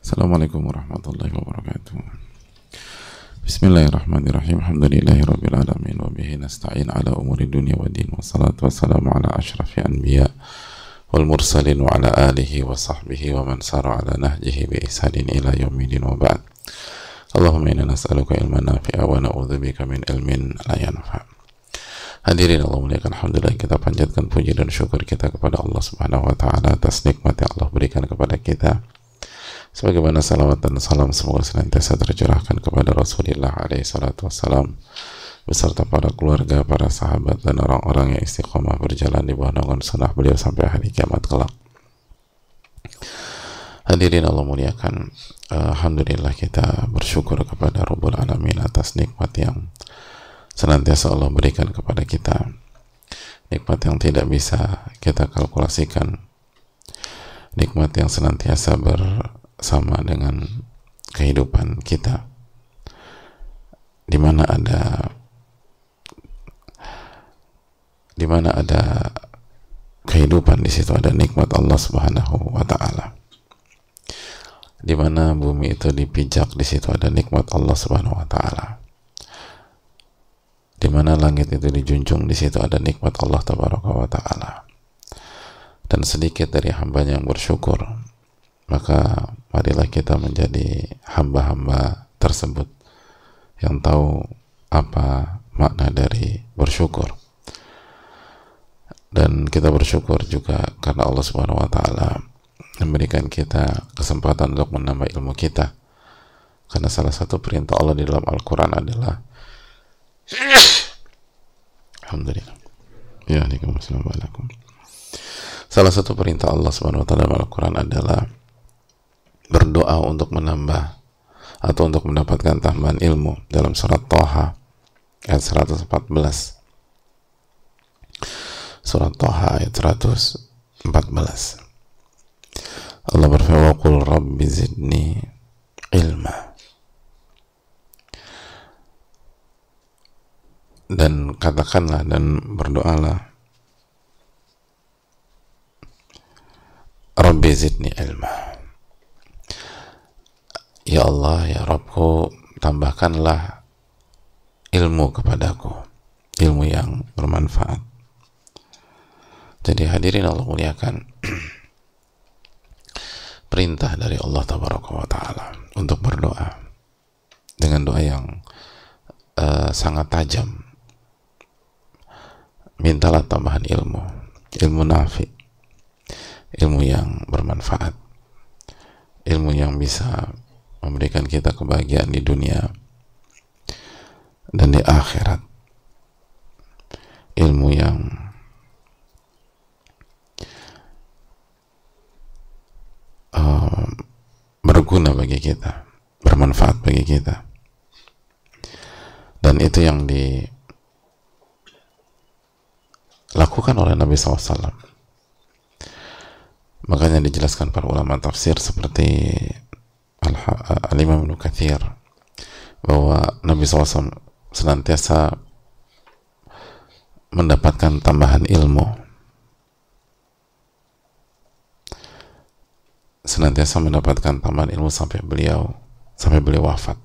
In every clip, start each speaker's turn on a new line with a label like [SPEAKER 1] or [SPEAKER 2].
[SPEAKER 1] Assalamualaikum warahmatullahi wabarakatuh. Bismillahirrahmanirrahim. Alhamdulillahi rabbil alamin wa bihi nasta'in ala umuri dunya wa din. Wassalatu wassalamu ala asyrafil anbiya wal mursalin wa ala alihi wa sahbihi wa man sara ala nahjihi bi ihsanin ila yaumidin wa ba'd. Allahumma inna nas'aluka ilman nafi'a wa na'udzubika min ilmin la yanfa'. Hadirin Allah muliakan Alhamdulillah kita panjatkan puji dan syukur kita kepada Allah Subhanahu wa taala atas nikmat yang Allah berikan kepada kita. Sebagaimana salawat dan salam semoga senantiasa tercurahkan kepada Rasulullah alaihi salatu wassalam beserta para keluarga, para sahabat dan orang-orang yang istiqomah berjalan di bawah naungan sunnah beliau sampai hari kiamat kelak. Hadirin Allah muliakan Alhamdulillah kita bersyukur kepada Rabbul Alamin atas nikmat yang senantiasa Allah berikan kepada kita nikmat yang tidak bisa kita kalkulasikan nikmat yang senantiasa bersama dengan kehidupan kita. Di mana ada di mana ada kehidupan di situ ada nikmat Allah Subhanahu wa taala. Di mana bumi itu dipijak di situ ada nikmat Allah Subhanahu wa taala. Di mana langit itu dijunjung di situ ada nikmat Allah tabaraka wa taala. Dan sedikit dari hamba yang bersyukur maka marilah kita menjadi hamba-hamba tersebut yang tahu apa makna dari bersyukur dan kita bersyukur juga karena Allah Subhanahu wa taala memberikan kita kesempatan untuk menambah ilmu kita karena salah satu perintah Allah di dalam Al-Quran adalah Alhamdulillah. Ya. Salah satu perintah Allah Subhanahu wa taala dalam Al-Qur'an adalah berdoa untuk menambah atau untuk mendapatkan tambahan ilmu dalam surat Toha ayat 114. Surat Toha ayat 114. Allah berfirman, "Qul rabbi zidni ilma." dan katakanlah dan berdoalah Rabbi zidni ilma Ya Allah ya Rabbku tambahkanlah ilmu kepadaku. Ilmu yang bermanfaat. Jadi hadirin Allah muliakan. Perintah dari Allah Taala untuk berdoa dengan doa yang uh, sangat tajam. Mintalah tambahan ilmu. Ilmu nafi. Ilmu yang bermanfaat. Ilmu yang bisa memberikan kita kebahagiaan di dunia dan di akhirat. Ilmu yang uh, berguna bagi kita bermanfaat bagi kita. Dan itu yang di lakukan oleh Nabi SAW makanya dijelaskan para ulama tafsir seperti Al-Imam Ibn Kathir bahwa Nabi SAW senantiasa mendapatkan tambahan ilmu. Senantiasa mendapatkan tambahan ilmu sampai beliau sampai beliau wafat.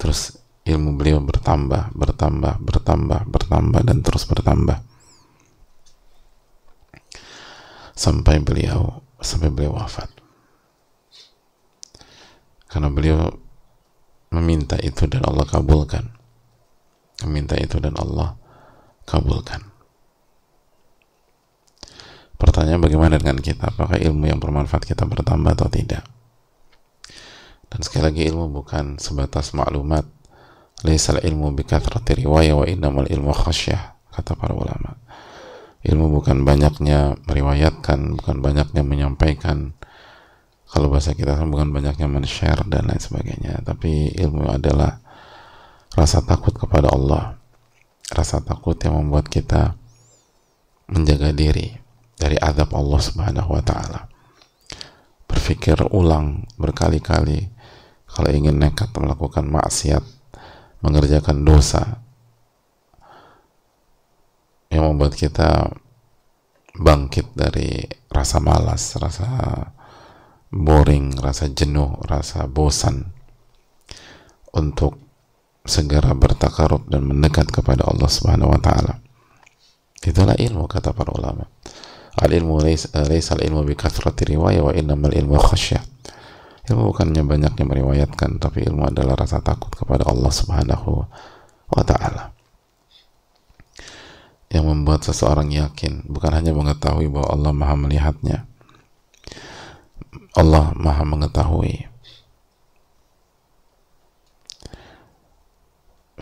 [SPEAKER 1] Terus ilmu beliau bertambah, bertambah, bertambah, bertambah dan terus bertambah. Sampai beliau sampai beliau wafat. Karena beliau meminta itu dan Allah kabulkan. Meminta itu dan Allah kabulkan. Pertanyaan bagaimana dengan kita? Apakah ilmu yang bermanfaat kita bertambah atau tidak? Dan sekali lagi ilmu bukan sebatas maklumat Laisal ilmu bikathrati riwayah wa innamal ilmu khasyah kata para ulama. Ilmu bukan banyaknya meriwayatkan, bukan banyaknya menyampaikan. Kalau bahasa kita kan bukan banyaknya men-share dan lain sebagainya, tapi ilmu adalah rasa takut kepada Allah. Rasa takut yang membuat kita menjaga diri dari azab Allah Subhanahu wa taala. Berpikir ulang berkali-kali kalau ingin nekat melakukan maksiat mengerjakan dosa yang membuat kita bangkit dari rasa malas, rasa boring, rasa jenuh, rasa bosan untuk segera bertakarub dan mendekat kepada Allah Subhanahu wa taala. Itulah ilmu kata para ulama. Al ilmu laisa al ilmu bi kathrati riwayah wa innamal ilmu khasyah. Ilmu bukannya banyaknya meriwayatkan, tapi ilmu adalah rasa takut kepada Allah Subhanahu wa taala. Yang membuat seseorang yakin bukan hanya mengetahui bahwa Allah Maha melihatnya. Allah maha mengetahui.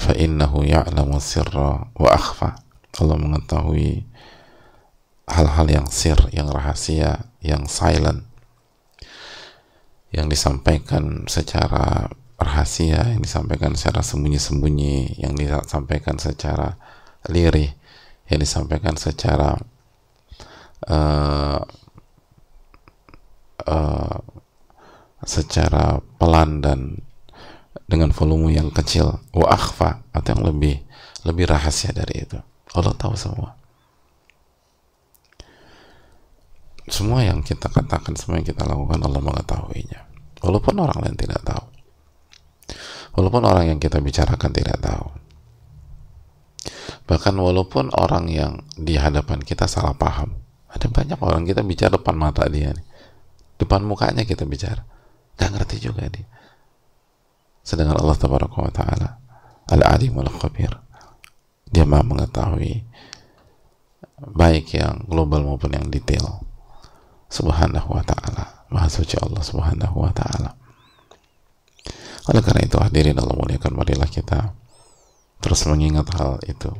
[SPEAKER 1] Fa'innahu ya'lamu sirra wa akhfa. Allah mengetahui hal-hal yang sir, yang rahasia, yang silent yang disampaikan secara rahasia, yang disampaikan secara sembunyi-sembunyi, yang disampaikan secara lirih, yang disampaikan secara uh, uh, secara pelan dan dengan volume yang kecil. Wa akhfa atau yang lebih lebih rahasia dari itu. Allah tahu semua. Semua yang kita katakan semua yang kita lakukan Allah mengetahuinya. Walaupun orang lain tidak tahu. Walaupun orang yang kita bicarakan tidak tahu. Bahkan walaupun orang yang di hadapan kita salah paham. Ada banyak orang kita bicara depan mata dia nih. Depan mukanya kita bicara. Nggak ngerti juga dia. Sedangkan Allah wa taala al-alim al-khabir dia maha mengetahui baik yang global maupun yang detail. Subhanahu wa ta'ala. Maha suci Allah subhanahu wa ta'ala. Oleh karena itu hadirin Allah muliakan marilah kita terus mengingat hal itu.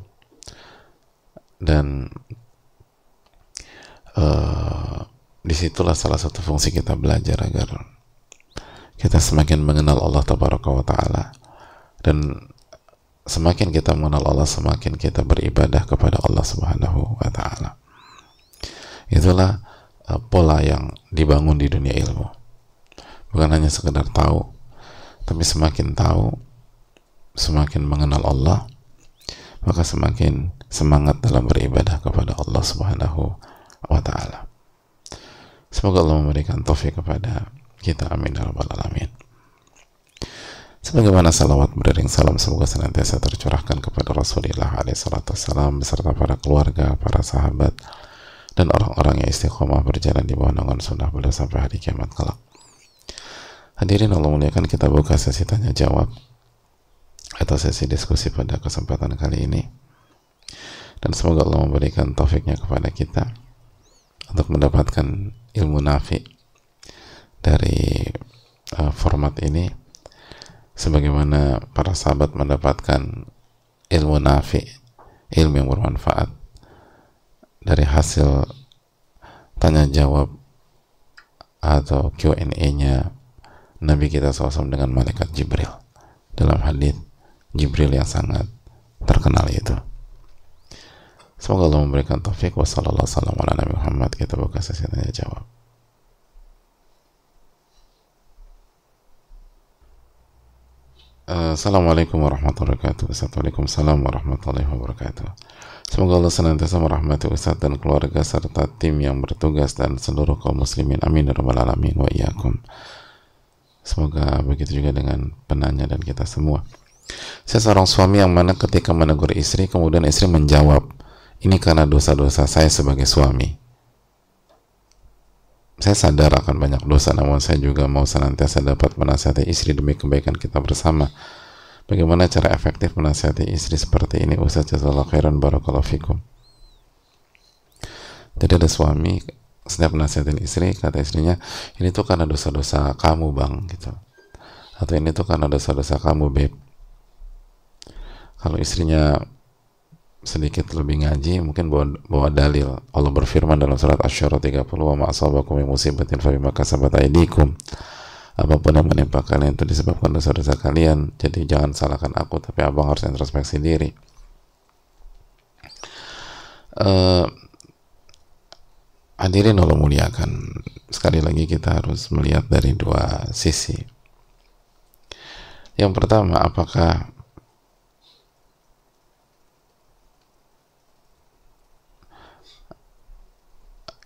[SPEAKER 1] Dan uh, di situlah salah satu fungsi kita belajar agar kita semakin mengenal Allah wa taala dan semakin kita mengenal Allah semakin kita beribadah kepada Allah Subhanahu wa taala. Itulah uh, pola yang dibangun di dunia ilmu. Bukan hanya sekedar tahu, tapi semakin tahu, semakin mengenal Allah, maka semakin semangat dalam beribadah kepada Allah Subhanahu wa taala. Semoga Allah memberikan taufik kepada kita. Amin ya rabbal alamin. Sebagaimana salawat beriring salam semoga senantiasa tercurahkan kepada Rasulullah alaihissalam beserta para keluarga, para sahabat dan orang-orang yang istiqomah berjalan di bawah naungan sunnah beliau sampai hari kiamat kelak. Hadirin Allah muliakan kita buka sesi tanya jawab atau sesi diskusi pada kesempatan kali ini. Dan semoga Allah memberikan taufiknya kepada kita untuk mendapatkan ilmu nafi dari uh, format ini sebagaimana para sahabat mendapatkan ilmu nafi ilmu yang bermanfaat dari hasil tanya jawab atau Q&A-nya Nabi kita SAW dengan malaikat Jibril dalam hadis Jibril yang sangat terkenal itu. Semoga Allah memberikan taufik. Wassalamualaikum warahmatullahi wabarakatuh. Kita buka sesi tanya jawab. Assalamualaikum warahmatullahi wabarakatuh Assalamualaikum warahmatullahi wabarakatuh Semoga Allah senantiasa merahmati Ustaz dan keluarga serta tim yang bertugas dan seluruh kaum muslimin Amin ya rabbal alamin wa iyyakum Semoga begitu juga dengan penanya dan kita semua Saya seorang suami yang mana ketika menegur istri kemudian istri menjawab Ini karena dosa-dosa saya sebagai suami. Saya sadar akan banyak dosa namun saya juga mau senantiasa dapat menasihati istri demi kebaikan kita bersama. Bagaimana cara efektif menasihati istri seperti ini? Ustaz Jazallah khairan barakallahu fikum. Jadi ada suami setiap menasihatin istri kata istrinya ini tuh karena dosa-dosa kamu bang gitu. Atau ini tuh karena dosa-dosa kamu beb. Kalau istrinya sedikit lebih ngaji mungkin bawa, bawa dalil. Allah berfirman dalam surat Asy-Syura 30 wa ma'asabakum min musibatin fa bima kasabat aydikum. Apa pun yang menimpa kalian itu disebabkan dosa-dosa kalian jadi jangan salahkan aku tapi abang harus introspeksi diri. Uh, hadirin Allah muliakan. Sekali lagi kita harus melihat dari dua sisi. Yang pertama apakah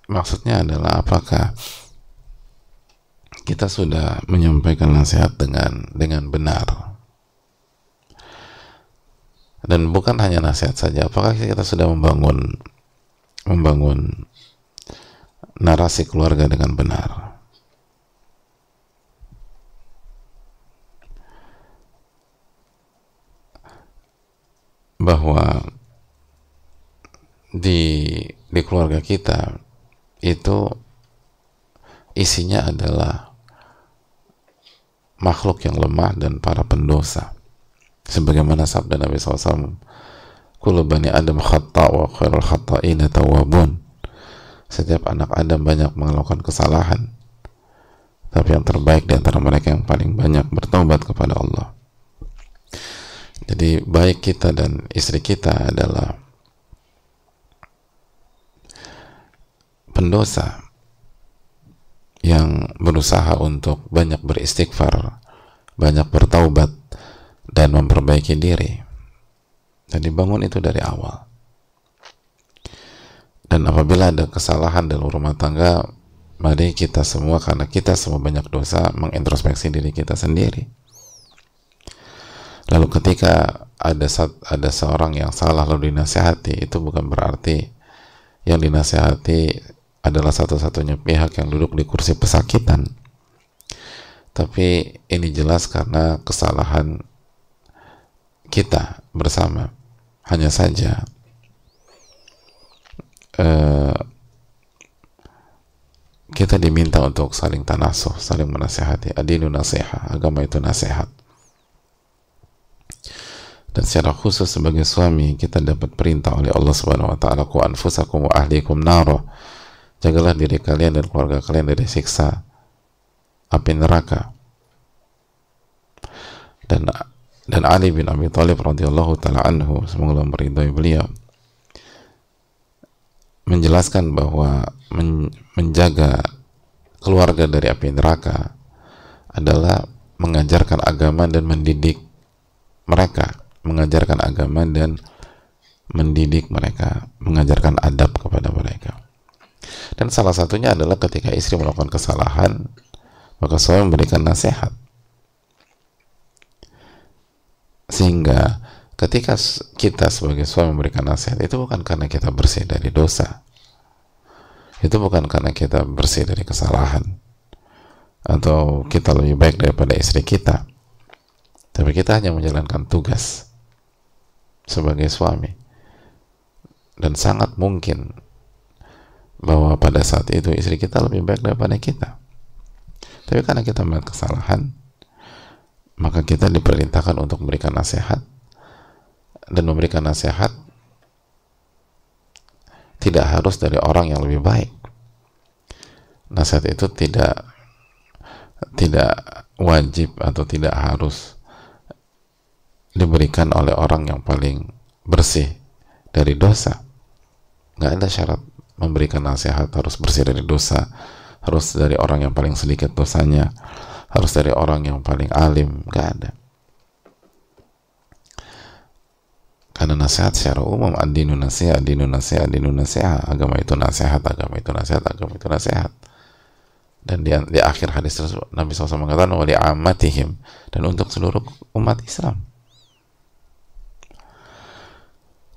[SPEAKER 1] maksudnya adalah apakah kita sudah menyampaikan nasihat dengan dengan benar? Dan bukan hanya nasihat saja apakah kita sudah membangun membangun narasi keluarga dengan benar? Bahwa di di keluarga kita itu isinya adalah makhluk yang lemah dan para pendosa. Sebagaimana sabda Nabi SAW kullu bani adam khata wa khairul khata'ina tawabun setiap anak Adam banyak melakukan kesalahan. Tapi yang terbaik di antara mereka yang paling banyak bertobat kepada Allah. Jadi baik kita dan istri kita adalah pendosa yang berusaha untuk banyak beristighfar, banyak bertaubat dan memperbaiki diri. Dan dibangun itu dari awal. Dan apabila ada kesalahan dalam rumah tangga, mari kita semua karena kita semua banyak dosa mengintrospeksi diri kita sendiri. Lalu ketika ada ada seorang yang salah lalu dinasehati, itu bukan berarti yang dinasehati adalah satu-satunya pihak yang duduk di kursi pesakitan. Tapi ini jelas karena kesalahan kita bersama. Hanya saja uh, kita diminta untuk saling tanasuh, saling menasehati. Adinu nasihat, agama itu nasihat. Dan secara khusus sebagai suami kita dapat perintah oleh Allah Subhanahu wa taala ku anfusakum wa ahlikum naro jagalah diri kalian dan keluarga kalian dari siksa api neraka. Dan dan Ali bin Abi Thalib radhiyallahu taala anhu semoga Allah meridhai beliau menjelaskan bahwa men, menjaga keluarga dari api neraka adalah mengajarkan agama dan mendidik mereka. Mengajarkan agama dan mendidik mereka. Mengajarkan adab kepada mereka dan salah satunya adalah ketika istri melakukan kesalahan, maka suami memberikan nasihat. Sehingga ketika kita sebagai suami memberikan nasihat itu bukan karena kita bersih dari dosa. Itu bukan karena kita bersih dari kesalahan atau kita lebih baik daripada istri kita. Tapi kita hanya menjalankan tugas sebagai suami. Dan sangat mungkin bahwa pada saat itu istri kita lebih baik daripada kita. Tapi karena kita melihat kesalahan, maka kita diperintahkan untuk memberikan nasihat dan memberikan nasihat tidak harus dari orang yang lebih baik. Nasihat itu tidak tidak wajib atau tidak harus diberikan oleh orang yang paling bersih dari dosa. Nggak ada syarat memberikan nasihat harus bersih dari dosa harus dari orang yang paling sedikit dosanya harus dari orang yang paling alim gak ada. Karena nasihat secara umum adinu nasihat adinu nasihat adinu nasihat agama itu nasihat agama itu nasihat agama itu nasihat. Dan di, di akhir hadis tersebut Nabi SAW mengatakan wali amatihim dan untuk seluruh umat Islam.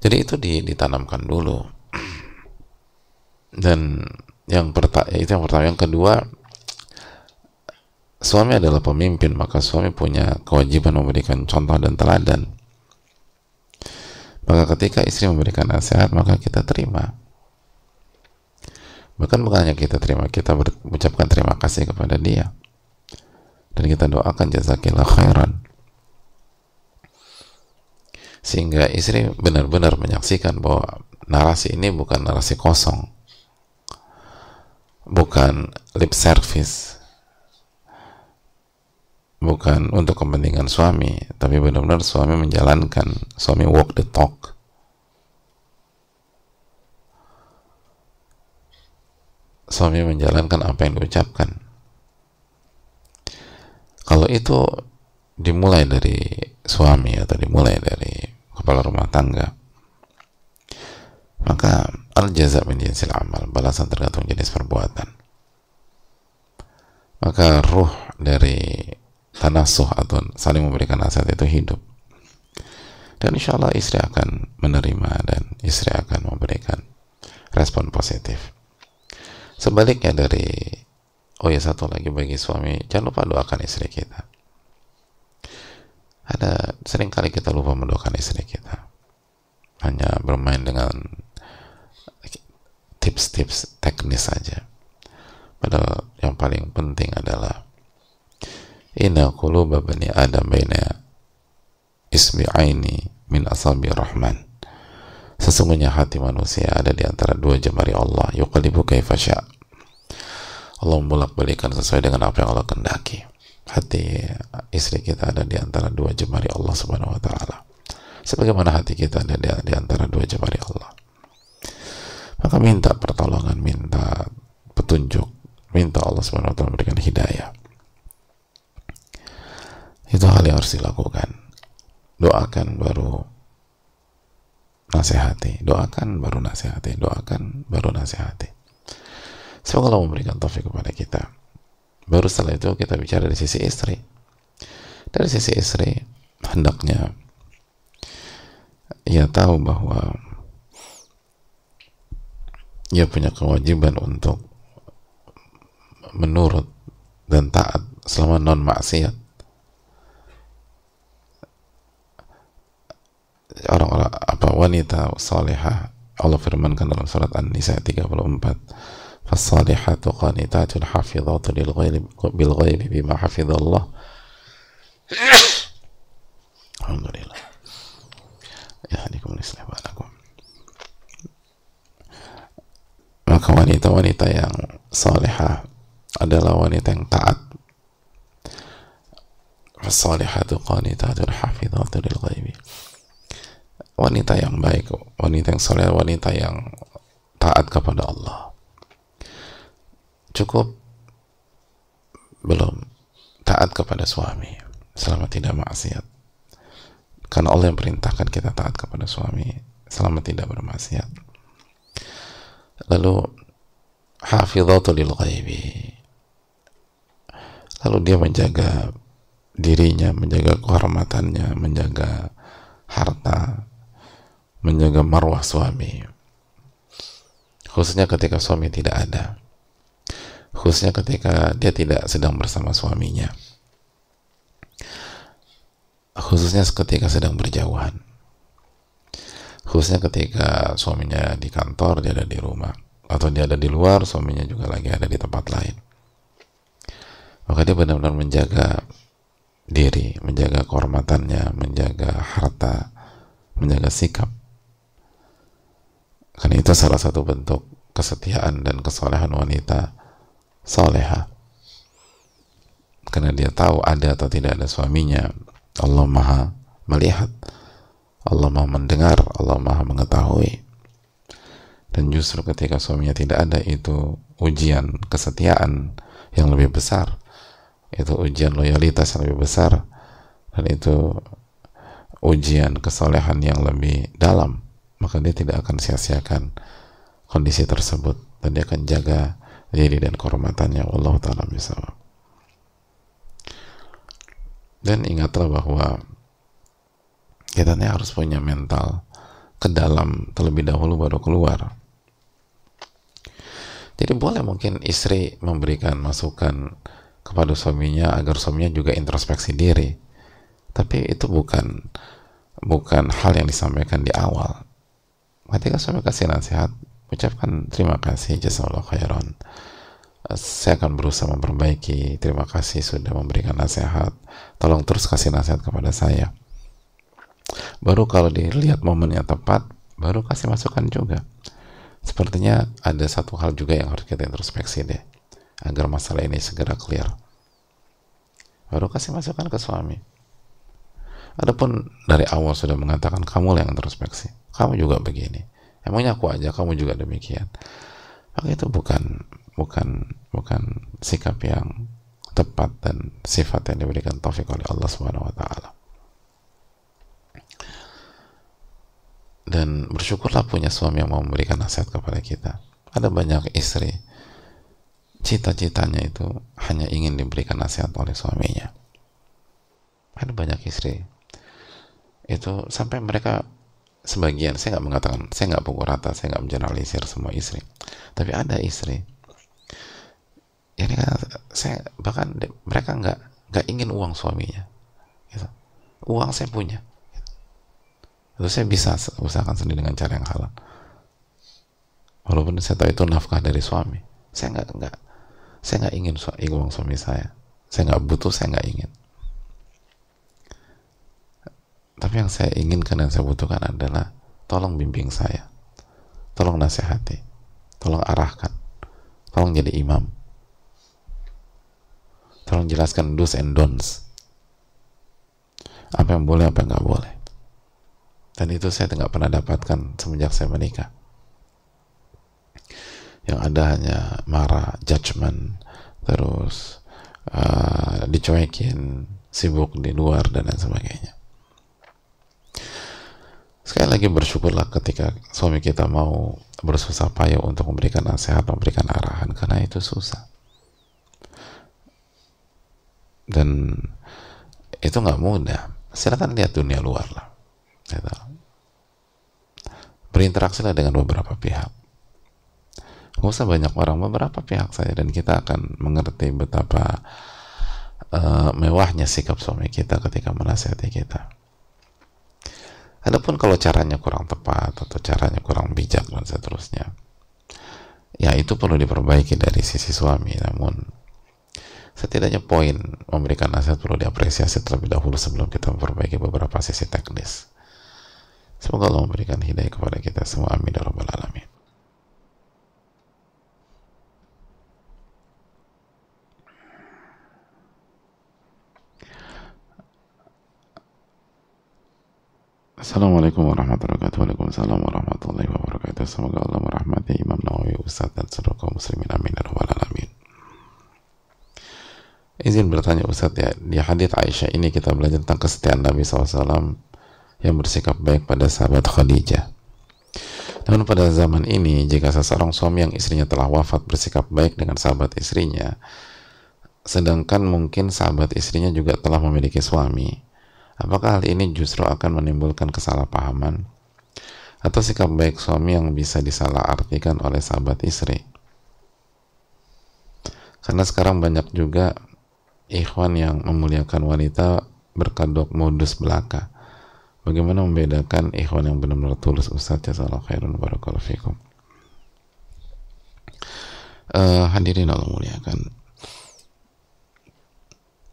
[SPEAKER 1] Jadi itu ditanamkan dulu dan yang pertama itu yang pertama. Yang kedua suami adalah pemimpin maka suami punya kewajiban memberikan contoh dan teladan. Maka ketika istri memberikan nasihat maka kita terima. Bahkan bukan hanya kita terima kita mengucapkan terima kasih kepada dia. Dan kita doakan jazakillah khairan. Sehingga istri benar-benar menyaksikan bahwa narasi ini bukan narasi kosong bukan lip service. Bukan untuk kepentingan suami tapi benar-benar suami menjalankan. Suami walk the talk. Suami menjalankan apa yang diucapkan. Kalau itu dimulai dari suami atau dimulai dari kepala rumah tangga maka al jaza min jinsil amal balasan tergantung jenis perbuatan. Maka ruh dari tanasuh atau saling memberikan nasihat itu hidup. Dan insya Allah istri akan menerima dan istri akan memberikan respon positif. Sebaliknya dari oh ya satu lagi bagi suami jangan lupa doakan istri kita. Ada sering kali kita lupa mendoakan istri kita. Hanya bermain dengan tips-tips teknis saja padahal yang paling penting adalah inna quluba bani adam baina isbi'aini min asabi rahman. Sesungguhnya hati manusia ada di antara dua jemari Allah. Yuqalibu kaifasya Allah membolak-balikan sesuai dengan apa yang Allah kendaki hati istri kita ada di antara dua jemari Allah subhanahu wa ta'ala. Sebagaimana hati kita ada di antara dua jemari Allah maka minta pertolongan minta petunjuk. Minta Allah subhanahu wa ta'ala memberikan hidayah. Itu hal yang harus dilakukan. Doakan baru nasihati. Doakan baru nasihati. Doakan baru nasihati. Semoga Allah memberikan taufik kepada kita. Baru setelah itu kita bicara dari sisi istri. Dari sisi istri hendaknya ia tahu bahwa ia punya kewajiban untuk menurut dan taat selama non maksiat orang-orang apa wanita salihah. Allah firmankan dalam surat An-Nisa 34 fasalihatu qanitatun hafizatu lil ghaibi bil ghaibi bima hafizallah. Alhamdulillah. Yahdikum islah balakum maka wanita-wanita yang salihah adalah wanita yang taat fasalihatu qanitatun hafizatu lil ghaibi wanita yang baik, wanita yang soleh, wanita yang taat kepada Allah. Cukup belum taat kepada suami selama tidak maksiat. Karena Allah yang perintahkan kita taat kepada suami selama tidak bermaksiat. Lalu hafidhatu lil ghaibi. Lalu dia menjaga dirinya, menjaga kehormatannya, menjaga harta, menjaga marwah suami. Khususnya ketika suami tidak ada. Khususnya ketika dia tidak sedang bersama suaminya. Khususnya ketika sedang berjauhan khususnya ketika suaminya di kantor dia ada di rumah atau dia ada di luar suaminya juga lagi ada di tempat lain maka dia benar-benar menjaga diri menjaga kehormatannya menjaga harta menjaga sikap karena itu salah satu bentuk kesetiaan dan kesolehan wanita soleha. Karena dia tahu ada atau tidak ada suaminya. Allah maha melihat. Allah maha mendengar. Allah maha mengetahui. Dan justru ketika suaminya tidak ada itu ujian kesetiaan yang lebih besar. Itu ujian loyalitas yang lebih besar. Dan itu ujian kesolehan yang lebih dalam maka dia tidak akan sia-siakan kondisi tersebut dan dia akan jaga diri dan kehormatannya Allah taala misalnya dan ingatlah bahwa kita ini harus punya mental ke dalam terlebih dahulu baru keluar. Jadi boleh mungkin istri memberikan masukan kepada suaminya agar suaminya juga introspeksi diri. Tapi itu bukan bukan hal yang disampaikan di awal. Ketika suami kasih nasihat ucapkan terima kasih jazakallah khairan. Saya akan berusaha memperbaiki. Terima kasih sudah memberikan nasihat. Tolong terus kasih nasihat kepada saya baru kalau dilihat momennya tepat baru kasih masukan juga. Sepertinya ada satu hal juga yang harus kita introspeksi deh agar masalah ini segera clear. Baru kasih masukan ke suami. Adapun dari awal sudah mengatakan kamu yang introspeksi. Kamu juga begini. Emangnya aku aja kamu juga demikian. Maka itu bukan bukan bukan sikap yang tepat dan sifat yang diberikan taufik oleh Allah Subhanahu wa taala dan bersyukurlah punya suami yang mau memberikan nasihat kepada kita. Ada banyak istri cita-citanya itu hanya ingin diberikan nasihat oleh suaminya. Ada banyak istri. Itu sampai mereka sebagian saya nggak mengatakan saya nggak pukul rata saya nggak mengeneralisir semua istri. Tapi ada istri. Ini kan saya bahkan mereka nggak nggak ingin uang suaminya. Gitu. uang saya punya itu saya bisa usahakan sendiri dengan cara yang halal. Walaupun saya tahu itu nafkah dari suami. Saya nggak nggak saya nggak ingin uang suami saya. Saya nggak butuh saya nggak ingin. Tapi yang saya inginkan dan saya butuhkan adalah tolong bimbing saya. Tolong nasihati. Tolong arahkan. Tolong jadi imam. Tolong jelaskan do's and don'ts. Apa yang boleh apa yang nggak boleh dan itu saya tidak pernah dapatkan semenjak saya menikah. Yang ada hanya marah judgment terus uh, dicuekin sibuk di luar dan lain sebagainya. Sekali lagi bersyukurlah ketika suami kita mau bersusah payah untuk memberikan nasihat, memberikan arahan karena itu susah. Dan itu nggak mudah. Silakan lihat dunia luar lah gitu. Berinteraksi lah dengan beberapa pihak nggak usah banyak orang beberapa pihak saja dan kita akan mengerti betapa uh, mewahnya sikap suami kita ketika menasihati kita Adapun kalau caranya kurang tepat atau caranya kurang bijak dan seterusnya, ya itu perlu diperbaiki dari sisi suami. Namun setidaknya poin memberikan nasihat perlu diapresiasi terlebih dahulu sebelum kita memperbaiki beberapa sisi teknis. Semoga Allah memberikan hidayah kepada kita semua. Amin ya rabbal alamin. Assalamualaikum warahmatullahi wabarakatuh. Waalaikumsalam warahmatullahi wabarakatuh. Semoga Allah merahmati Imam Nawawi Ustaz dan seluruh kaum muslimin. Amin ya Rabbal Alamin. Izin bertanya Ustaz ya Di hadith Aisyah ini kita belajar tentang kesetiaan Nabi SAW Yang bersikap baik pada sahabat Khadijah Namun pada zaman ini Jika seseorang suami yang istrinya telah wafat Bersikap baik dengan sahabat istrinya Sedangkan mungkin sahabat istrinya juga telah memiliki suami Apakah hal ini justru akan menimbulkan kesalahpahaman atau sikap baik suami yang bisa disalahartikan oleh sahabat istri? Karena sekarang banyak juga ikhwan yang memuliakan wanita berkadok modus belaka. Bagaimana membedakan ikhwan yang benar-benar tulus Ustaz Jazakallah khairun barakallahu fikum. Uh, hadirin Allah muliakan.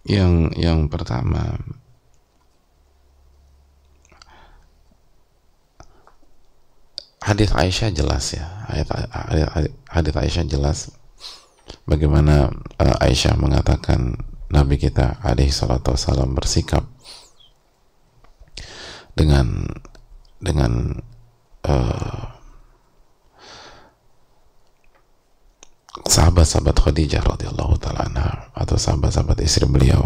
[SPEAKER 1] Yang yang pertama hadis Aisyah jelas ya hadis Aisyah jelas bagaimana uh, Aisyah mengatakan Nabi kita alaihi salatu wasallam bersikap dengan dengan uh, sahabat-sahabat Khadijah radhiyallahu taala atau sahabat-sahabat istri beliau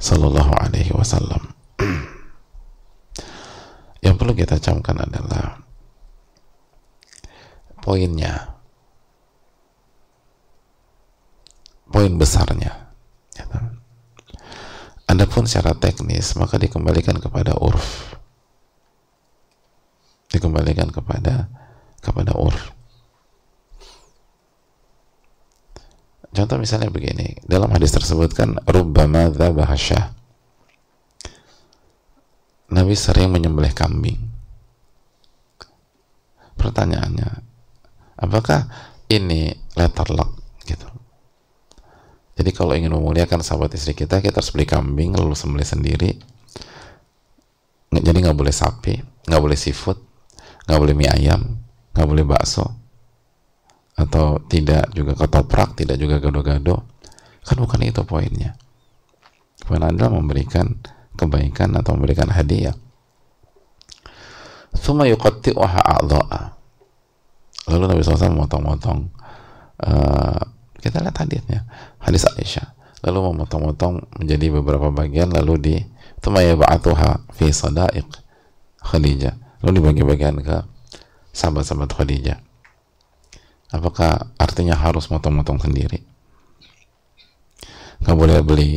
[SPEAKER 1] sallallahu alaihi wasallam yang perlu kita camkan adalah poinnya poin besarnya ya kan? Adapun secara teknis maka dikembalikan kepada urf dikembalikan kepada kepada urf contoh misalnya begini dalam hadis tersebut kan rubbama dhabaha Nabi sering menyembelih kambing. Pertanyaannya, apakah ini letter lock? Jadi kalau ingin memuliakan sahabat istri kita, kita harus beli kambing lalu sembelih sendiri. Jadi nggak boleh sapi, nggak boleh seafood, nggak boleh mie ayam, nggak boleh bakso, atau tidak juga ketoprak, tidak juga gado-gado. Kan bukan itu poinnya. Poin adalah memberikan kebaikan atau memberikan hadiah Suma a'dha'a lalu Nabi SAW memotong-motong uh, kita lihat hadisnya. Hadis Aisyah. Lalu memotong-motong menjadi beberapa bagian lalu di Suma yaba'atuha fi sada'iq Khadijah. Lalu dibagi bagian ke sahabat-sahabat Khadijah. Apakah artinya harus motong-motong sendiri? Nggak boleh beli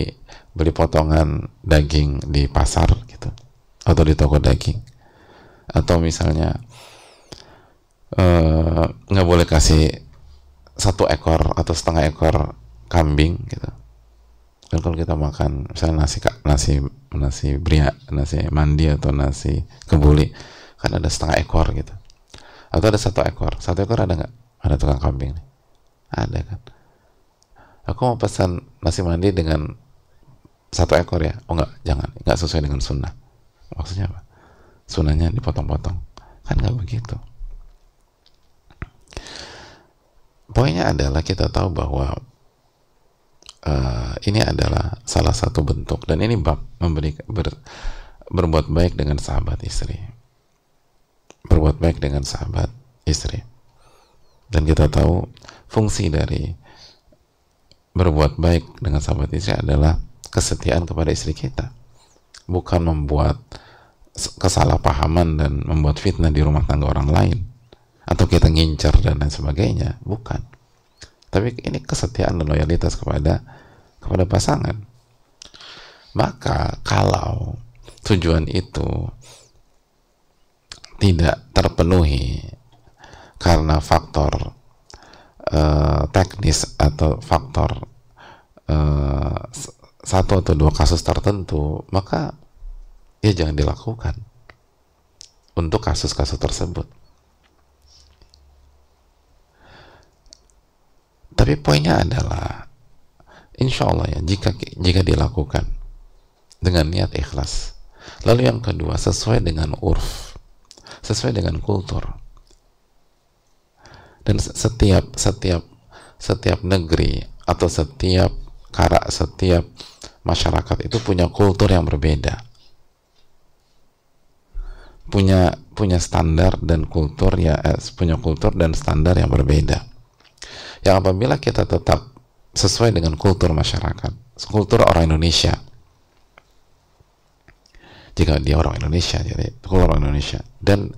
[SPEAKER 1] beli potongan daging di pasar gitu atau di toko daging. Atau misalnya eh, nggak uh, boleh kasih satu ekor atau setengah ekor kambing gitu. Dan kalau kita makan misalnya nasi nasi nasi bria nasi mandi atau nasi kebuli kan ada setengah ekor gitu. Atau ada satu ekor. Satu ekor ada nggak? Ada tukang kambing nih. Ada kan. Aku mau pesan nasi mandi dengan satu ekor ya? Oh enggak jangan. Enggak sesuai dengan sunnah. Maksudnya apa? Sunnahnya dipotong-potong. Kan nggak begitu poinnya adalah kita tahu bahwa uh, ini adalah salah satu bentuk dan ini bab memberi ber, berbuat baik dengan sahabat istri. Berbuat baik dengan sahabat istri. Dan kita tahu fungsi dari berbuat baik dengan sahabat istri adalah kesetiaan kepada istri kita. Bukan membuat kesalahpahaman dan membuat fitnah di rumah tangga orang lain atau kita ngincar dan lain sebagainya. Bukan. Tapi ini kesetiaan dan loyalitas kepada kepada pasangan. Maka kalau tujuan itu tidak terpenuhi karena faktor uh, teknis atau faktor uh, satu atau dua kasus tertentu maka ya jangan dilakukan untuk kasus-kasus tersebut tapi poinnya adalah insya Allah ya jika jika dilakukan dengan niat ikhlas. Lalu yang kedua sesuai dengan urf sesuai dengan kultur. Dan setiap setiap setiap negeri atau setiap kara setiap masyarakat itu punya kultur yang berbeda. Punya punya standar dan kultur ya eh, punya kultur dan standar yang berbeda yang apabila kita tetap sesuai dengan kultur masyarakat kultur orang Indonesia jika dia orang Indonesia jadi kultur orang Indonesia dan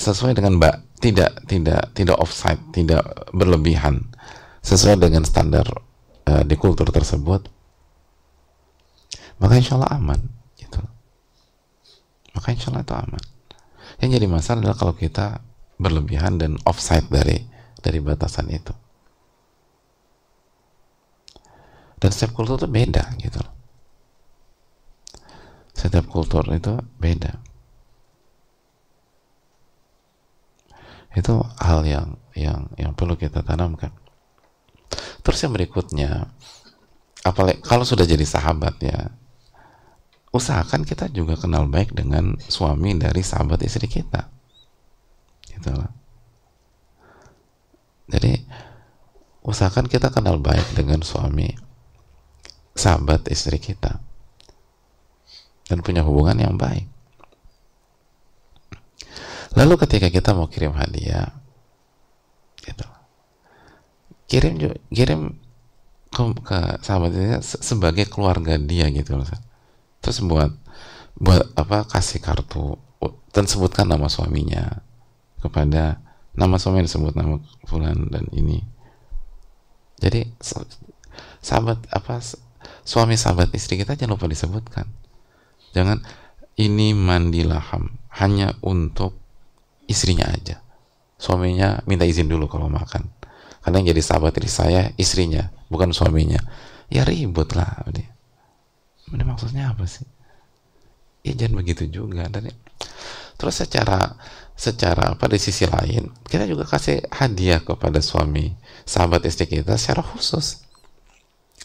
[SPEAKER 1] sesuai dengan mbak tidak tidak tidak offside, tidak berlebihan sesuai dengan standar uh, di kultur tersebut, maka insya Allah aman. Gitu. Maka insya Allah itu aman. Yang jadi masalah adalah kalau kita berlebihan dan offside dari dari batasan itu. Dan setiap kultur itu beda gitu Setiap kultur itu beda. itu hal yang yang yang perlu kita tanamkan terus yang berikutnya apalagi kalau sudah jadi sahabat ya usahakan kita juga kenal baik dengan suami dari sahabat istri kita gitu jadi usahakan kita kenal baik dengan suami sahabat istri kita dan punya hubungan yang baik Lalu ketika kita mau kirim hadiah, gitu, kirim kirim ke, ke sahabatnya sebagai keluarga dia gitu loh. Terus buat buat apa kasih kartu dan sebutkan nama suaminya kepada nama suami disebut nama fulan dan ini. Jadi sahabat apa suami sahabat istri kita jangan lupa disebutkan. Jangan ini mandi laham hanya untuk istrinya aja. Suaminya minta izin dulu kalau makan. Karena yang jadi sahabat istri saya istrinya bukan suaminya. Ya ribut lah ini, maksudnya apa sih? Ya jangan begitu juga. Dan terus secara secara apa di sisi lain kita juga kasih hadiah kepada suami sahabat istri kita secara khusus.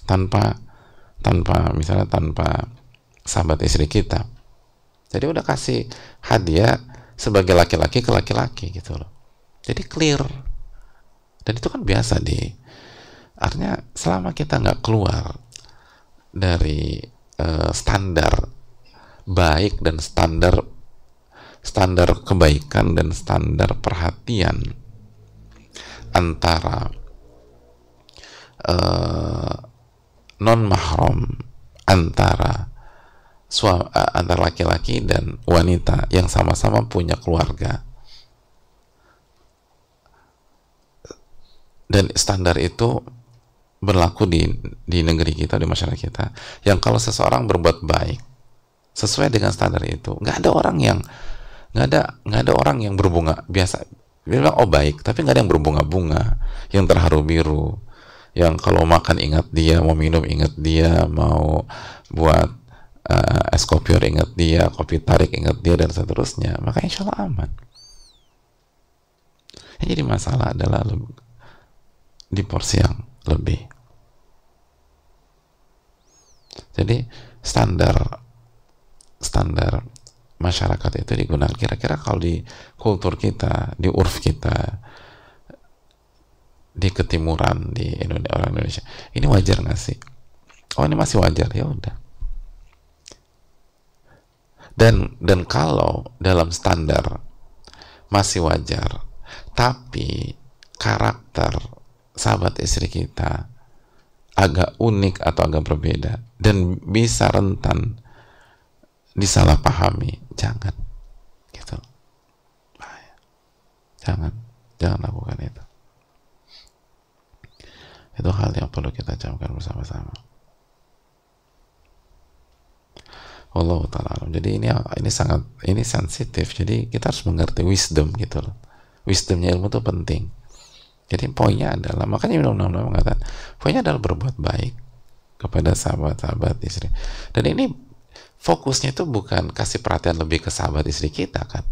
[SPEAKER 1] Tanpa tanpa misalnya tanpa sahabat istri kita. Jadi udah kasih hadiah sebagai laki-laki ke laki-laki gitu loh. Jadi clear. Dan itu kan biasa di artinya selama kita nggak keluar dari uh, standar baik dan standar standar kebaikan dan standar perhatian antara uh, non mahram antara suami, antara laki-laki dan wanita yang sama-sama punya keluarga. Dan standar itu berlaku di di negeri kita di masyarakat kita. Yang kalau seseorang berbuat baik sesuai dengan standar itu nggak ada orang yang nggak ada nggak ada orang yang berbunga biasa. Bilang oh baik. Tapi nggak ada yang berbunga-bunga. Yang terharu biru. Yang kalau makan ingat dia mau minum ingat dia mau buat uh, es kopior ingat dia kopi tarik ingat dia dan seterusnya. Maka insya Allah aman. Yang jadi masalah adalah di porsi yang lebih. Jadi standar standar masyarakat itu digunakan. Kira-kira kalau di kultur kita di urf kita di ketimuran di Indonesia orang Indonesia ini wajar nggak sih? Oh ini masih wajar ya udah. Dan dan kalau dalam standar masih wajar tapi karakter sahabat istri kita agak unik atau agak berbeda dan bisa rentan disalahpahami jangan. Gitu. Bahaya. Jangan. Jangan lakukan itu. Itu hal yang perlu kita camkan bersama-sama. Allah taala jadi ini ini sangat ini sensitif. Jadi kita harus mengerti wisdom gitu loh. Wisdomnya ilmu itu penting. Jadi poinnya adalah makanya Ibnu Nawawi mengatakan poinnya adalah berbuat baik kepada sahabat-sahabat istri. Dan ini fokusnya itu bukan kasih perhatian lebih ke sahabat istri kita kan?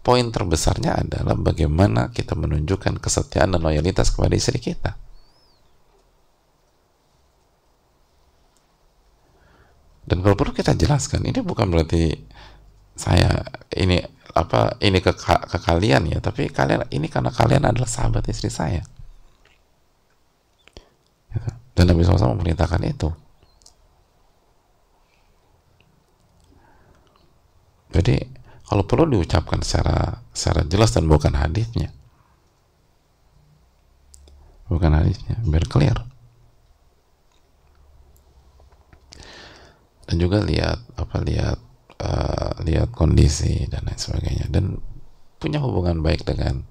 [SPEAKER 1] Poin terbesarnya adalah bagaimana kita menunjukkan kesetiaan dan loyalitas kepada istri kita. Dan kalau perlu kita jelaskan ini bukan berarti saya ini apa ini ke, ke kalian ya tapi kalian ini karena kalian adalah sahabat istri saya. Gitu. dan Nabi SAW memerintahkan itu Jadi kalau perlu diucapkan secara secara jelas dan bukan hadisnya. Bukan hadisnya, biar clear. Dan juga lihat apa lihat uh, lihat kondisi dan lain sebagainya dan punya hubungan baik dengan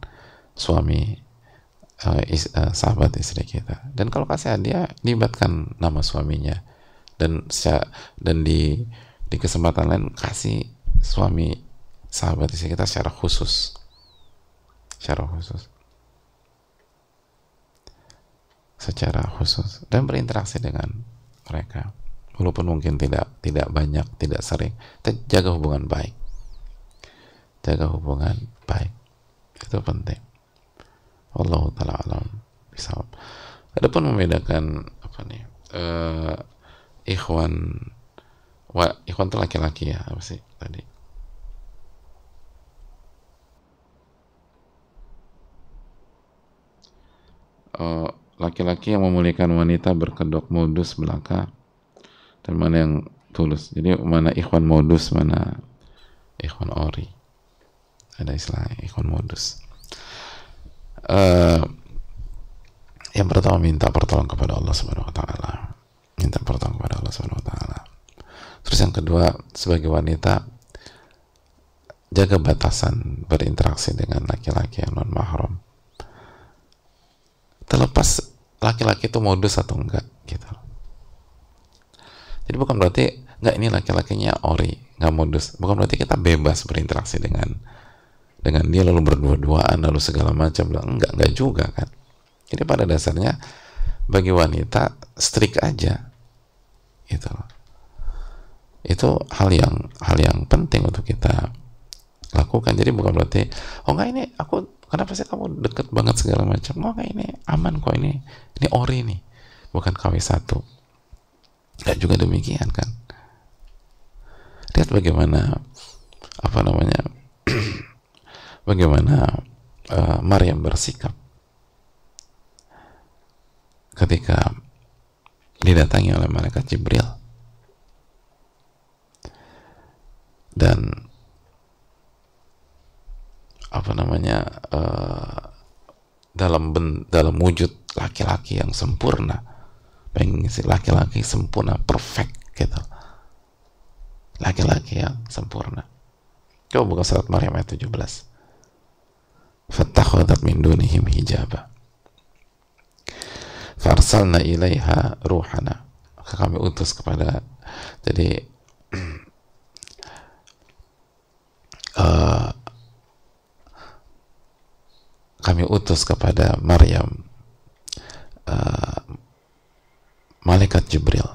[SPEAKER 1] suami uh, is, uh, sahabat istri kita. Dan kalau kasih hadiah libatkan nama suaminya dan dan di di kesempatan lain kasih suami sahabat istri kita secara khusus. Secara khusus. Secara khusus. Dan berinteraksi dengan mereka. Walaupun mungkin tidak tidak banyak tidak sering. Jaga hubungan baik. Jaga hubungan baik. Itu penting. Allah taala alam. Bisa adapun membedakan apa nih uh, ikhwan wa ikhwan itu laki-laki ya apa sih tadi laki-laki uh, yang memuliakan wanita berkedok modus belaka dan mana yang tulus. Jadi mana ikhwan modus mana ikhwan ori. Ada istilah ikhwan modus. Uh, yang pertama minta pertolongan kepada Allah Subhanahu wa taala. Minta pertolongan kepada Allah Subhanahu wa taala. Terus yang kedua sebagai wanita jaga batasan berinteraksi dengan laki-laki yang non mahram terlepas laki-laki itu modus atau enggak gitu. Jadi bukan berarti enggak ini laki-lakinya ori nggak modus. Bukan berarti kita bebas berinteraksi dengan dengan dia lalu berdua-duaan lalu segala macam enggak enggak juga kan. Jadi pada dasarnya bagi wanita strik aja gitu. Itu hal yang hal yang penting untuk kita lakukan. Jadi bukan berarti oh enggak ini aku kenapa sih kamu deket banget segala macam. Oh kayak ini aman kok ini ini ori nih bukan KW satu. Nggak juga demikian kan? Lihat bagaimana apa namanya bagaimana uh, Maryam bersikap. Ketika didatangi oleh malaikat Jibril. Dan apa namanya uh, dalam ben, dalam wujud laki-laki yang sempurna pengen sih laki-laki sempurna perfect gitu. Laki-laki yang sempurna. Coba buka surat Maryam ayat 17 fattakhadat min dunihim hijaba. Farsalna ilaiha ruhana. Kami utus kepada jadi uh, kami utus kepada Maryam uh, malaikat Jibril.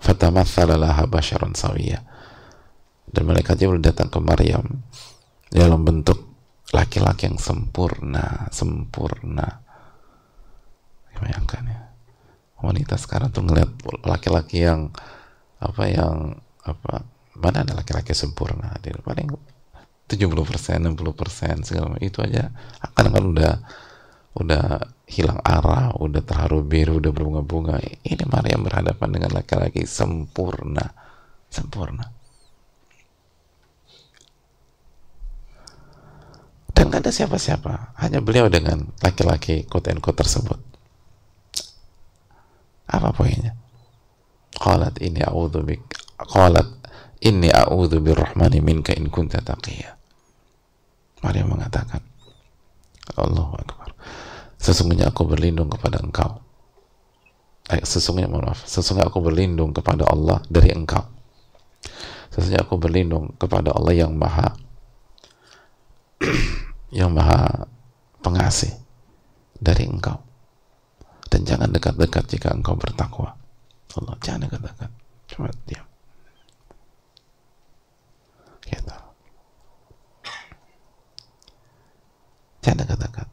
[SPEAKER 1] Fatamathala sawiyah dan malaikat Jibril datang ke Maryam dalam bentuk laki-laki yang sempurna sempurna. Bayangkan ya wanita sekarang tuh ngeliat laki-laki yang apa yang apa mana ada laki-laki sempurna? Paling 70 persen 60 persen segala macam. Itu aja. Akan kan udah udah hilang arah udah terharu biru udah berbunga-bunga. Ini Maryam berhadapan dengan laki-laki sempurna. Sempurna. Dan gak ada siapa-siapa. Hanya beliau dengan laki-laki quote and tersebut. Apa poinnya? Qalat ini a'udzu bik qalat inni a'udzu birrahmani minka in kunta taqiyya Maryam mengatakan, Allahu Akbar. Sesungguhnya aku berlindung kepada engkau. Eh, sesungguhnya maaf, sesungguhnya aku berlindung kepada Allah dari engkau. Sesungguhnya aku berlindung kepada Allah yang maha yang maha pengasih dari engkau. Dan jangan dekat-dekat jika engkau bertakwa. Allah, jangan dekat-dekat. Cuma diam. Gitu. Jangan dekat-dekat.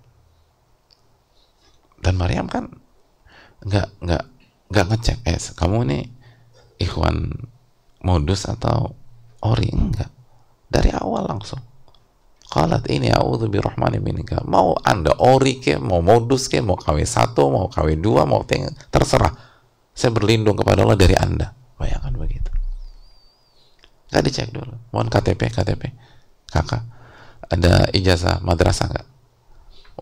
[SPEAKER 1] Dan Maryam kan nggak nggak nggak ngecek eh kamu ini ikhwan modus atau ori enggak dari awal langsung Qalat ini a'udzu birrahmani minka. Mau Anda ori ke, mau modus ke, mau KW satu, mau KW dua, mau ting terserah. Saya berlindung kepada Allah dari Anda. Bayangkan begitu. Gak dicek dulu. Mohon KTP, KTP. Kakak, ada ijazah madrasah nggak?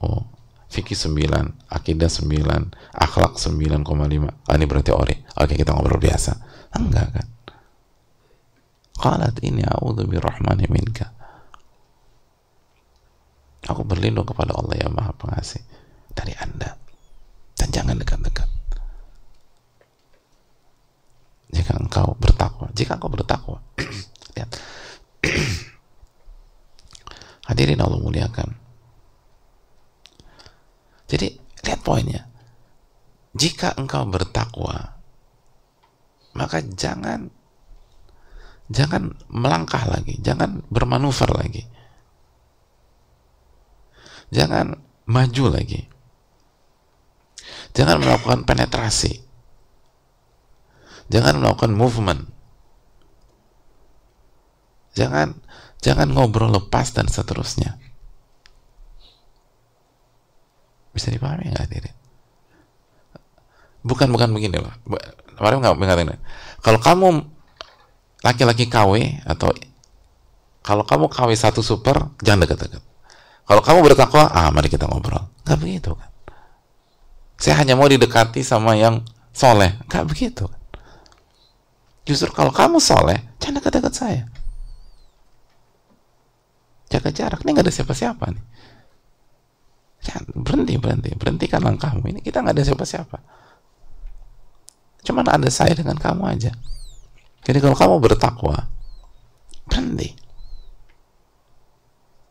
[SPEAKER 1] Oh fikih 9, akidah 9, akhlak 9,5. Ah, ini berarti ori. Oke, kita ngobrol biasa. Enggak kan? Qalat ini a'udzu birrahmani minka. Aku berlindung kepada Allah yang Maha Pengasih dari Anda. Dan jangan dekat-dekat. Jika engkau bertakwa, jika engkau bertakwa, lihat. Hadirin Allah muliakan jadi lihat poinnya. Jika engkau bertakwa, maka jangan jangan melangkah lagi, jangan bermanuver lagi. Jangan maju lagi. Jangan melakukan penetrasi. Jangan melakukan movement. Jangan jangan ngobrol lepas dan seterusnya. Bisa dipahami nggak diri? Bukan bukan begini loh. Kemarin nggak mengatakan. Kalau kamu laki-laki KW atau kalau kamu KW satu super, jangan dekat-dekat. Kalau kamu bertakwa, ah mari kita ngobrol. Gak begitu kan. Saya hanya mau didekati sama yang soleh. Gak begitu kan. Justru kalau kamu soleh, jangan dekat-dekat saya. Jaga jarak. Ini gak ada siapa-siapa nih. Jangan, berhenti, berhenti. Berhentikan langkahmu. Ini kita nggak ada siapa-siapa. Cuman ada saya dengan kamu aja. Jadi kalau kamu bertakwa, berhenti.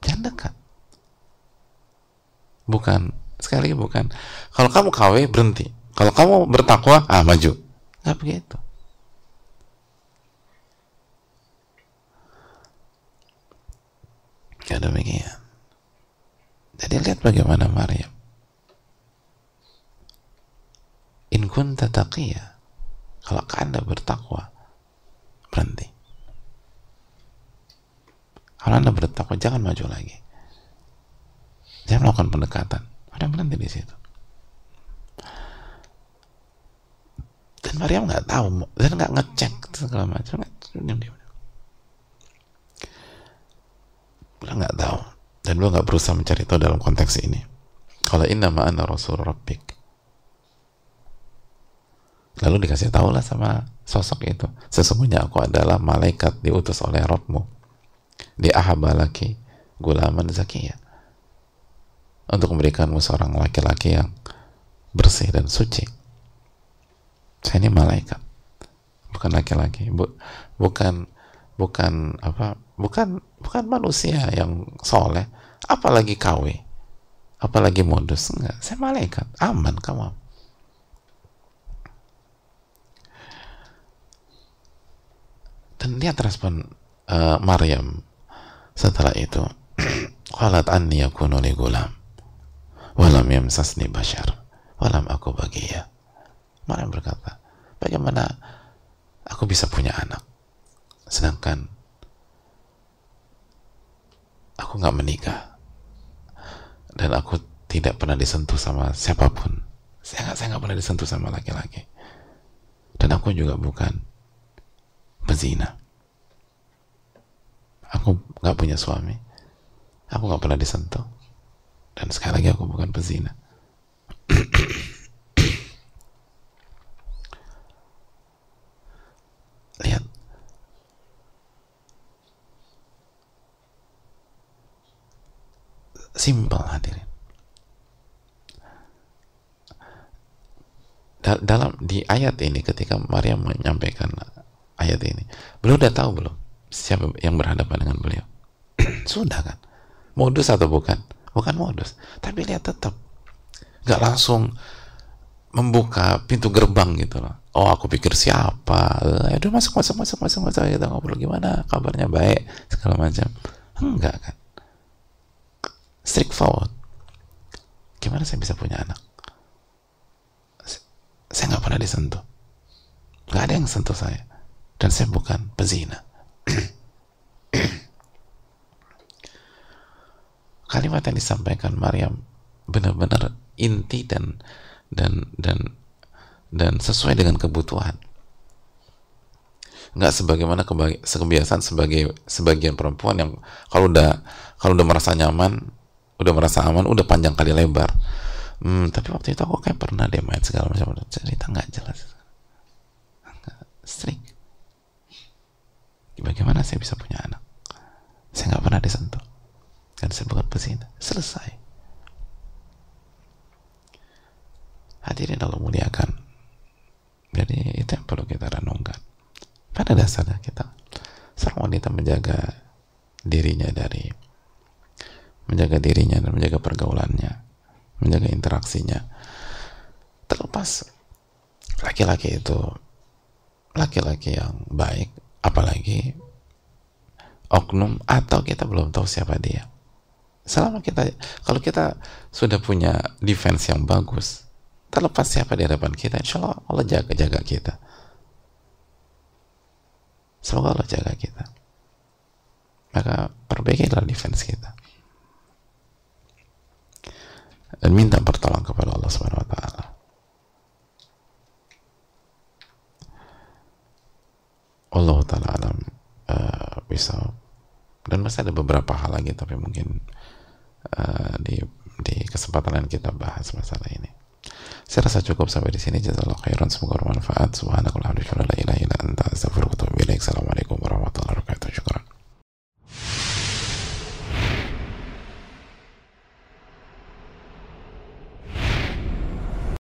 [SPEAKER 1] Jangan dekat. Bukan, sekali lagi bukan. Kalau kamu KW, berhenti. Kalau kamu bertakwa, ah maju. Nggak begitu. Ya demikian. Jadi lihat bagaimana Maryam. In kunta taqiyya. Kalau Anda bertakwa, berhenti. Kalau Anda bertakwa, jangan maju lagi. Jangan melakukan pendekatan. Anda berhenti di situ. Dan Maryam nggak tahu, dan nggak ngecek segala macam. Diam. nggak tahu dan lo nggak berusaha mencari tahu dalam konteks ini. Kalau inna ma'ana rasul rabbik. Lalu dikasih tahu lah sama sosok itu. Sesungguhnya aku adalah malaikat diutus oleh Rabbmu. Di ahabalaki gulaman zakiyah untuk memberikanmu seorang laki-laki yang bersih dan suci. Saya ini malaikat. Bukan laki-laki. Bu, bukan bukan apa bukan bukan manusia yang soleh apalagi KW apalagi modus. Enggak saya malaikat. Aman kamu dan lihat respon uh, Maryam setelah itu. Qalat anni yakunu li gulam walam yamsasni bashar walam aku bagiya Maryam berkata bagaimana aku bisa punya anak? Sedangkan aku nggak menikah dan aku tidak pernah disentuh sama siapa pun. Saya nggak saya nggak pernah disentuh sama laki-laki. Dan aku juga bukan pezina. Aku nggak punya suami. Aku nggak pernah disentuh. Dan sekali lagi aku bukan pezina lihat Simpel hadirin. dalam di ayat ini ketika Maryam menyampaikan ayat ini, beliau udah tahu belum siapa yang berhadapan dengan beliau? Sudah kan? Modus atau bukan? Bukan modus. Tapi lihat tetap nggak langsung membuka pintu gerbang gitu loh. Oh aku pikir siapa? Udah masuk masuk masuk masuk masuk kita ngobrol gimana? Kabarnya baik segala macam. Enggak kan? Straightforward gimana saya bisa punya anak? Saya nggak pernah disentuh. Nggak ada yang sentuh saya. Dan saya bukan pezina. Kalimat yang disampaikan Maryam benar-benar inti dan dan dan dan sesuai dengan kebutuhan. Nggak sebagaimana kebiasaan sebagai sebagian perempuan yang kalau udah kalau udah merasa nyaman udah merasa aman udah panjang kali lebar. Hmm, tapi waktu itu aku kayak pernah deh main segala macam. Cerita nggak jelas. Strik bagaimana saya bisa punya anak? Saya nggak pernah disentuh. Dan saya bukan pezina selesai. Hadirin Allah muliakan. Jadi itu yang perlu kita renungkan. Pada dasarnya kita seorang wanita menjaga dirinya dari menjaga dirinya dan menjaga pergaulannya, menjaga interaksinya. Terlepas laki-laki itu laki-laki yang baik, apalagi oknum atau kita belum tahu siapa dia. Selama kita, kalau kita sudah punya defense yang bagus, terlepas siapa di hadapan kita, insya Allah Allah jaga-jaga kita. Semoga Allah jaga kita. Maka perbaikilah defense kita dan minta pertolongan kepada Allah Subhanahu wa taala. Allah taala alam uh, bisa dan masih ada beberapa hal lagi tapi mungkin uh, di di kesempatan lain kita bahas masalah ini. Saya rasa cukup sampai di sini. Jazakallahu khairan. Semoga bermanfaat. Subhanakallahumma wa bihamdika la ilaha illa anta astaghfiruka wa atubu ilaik. Assalamualaikum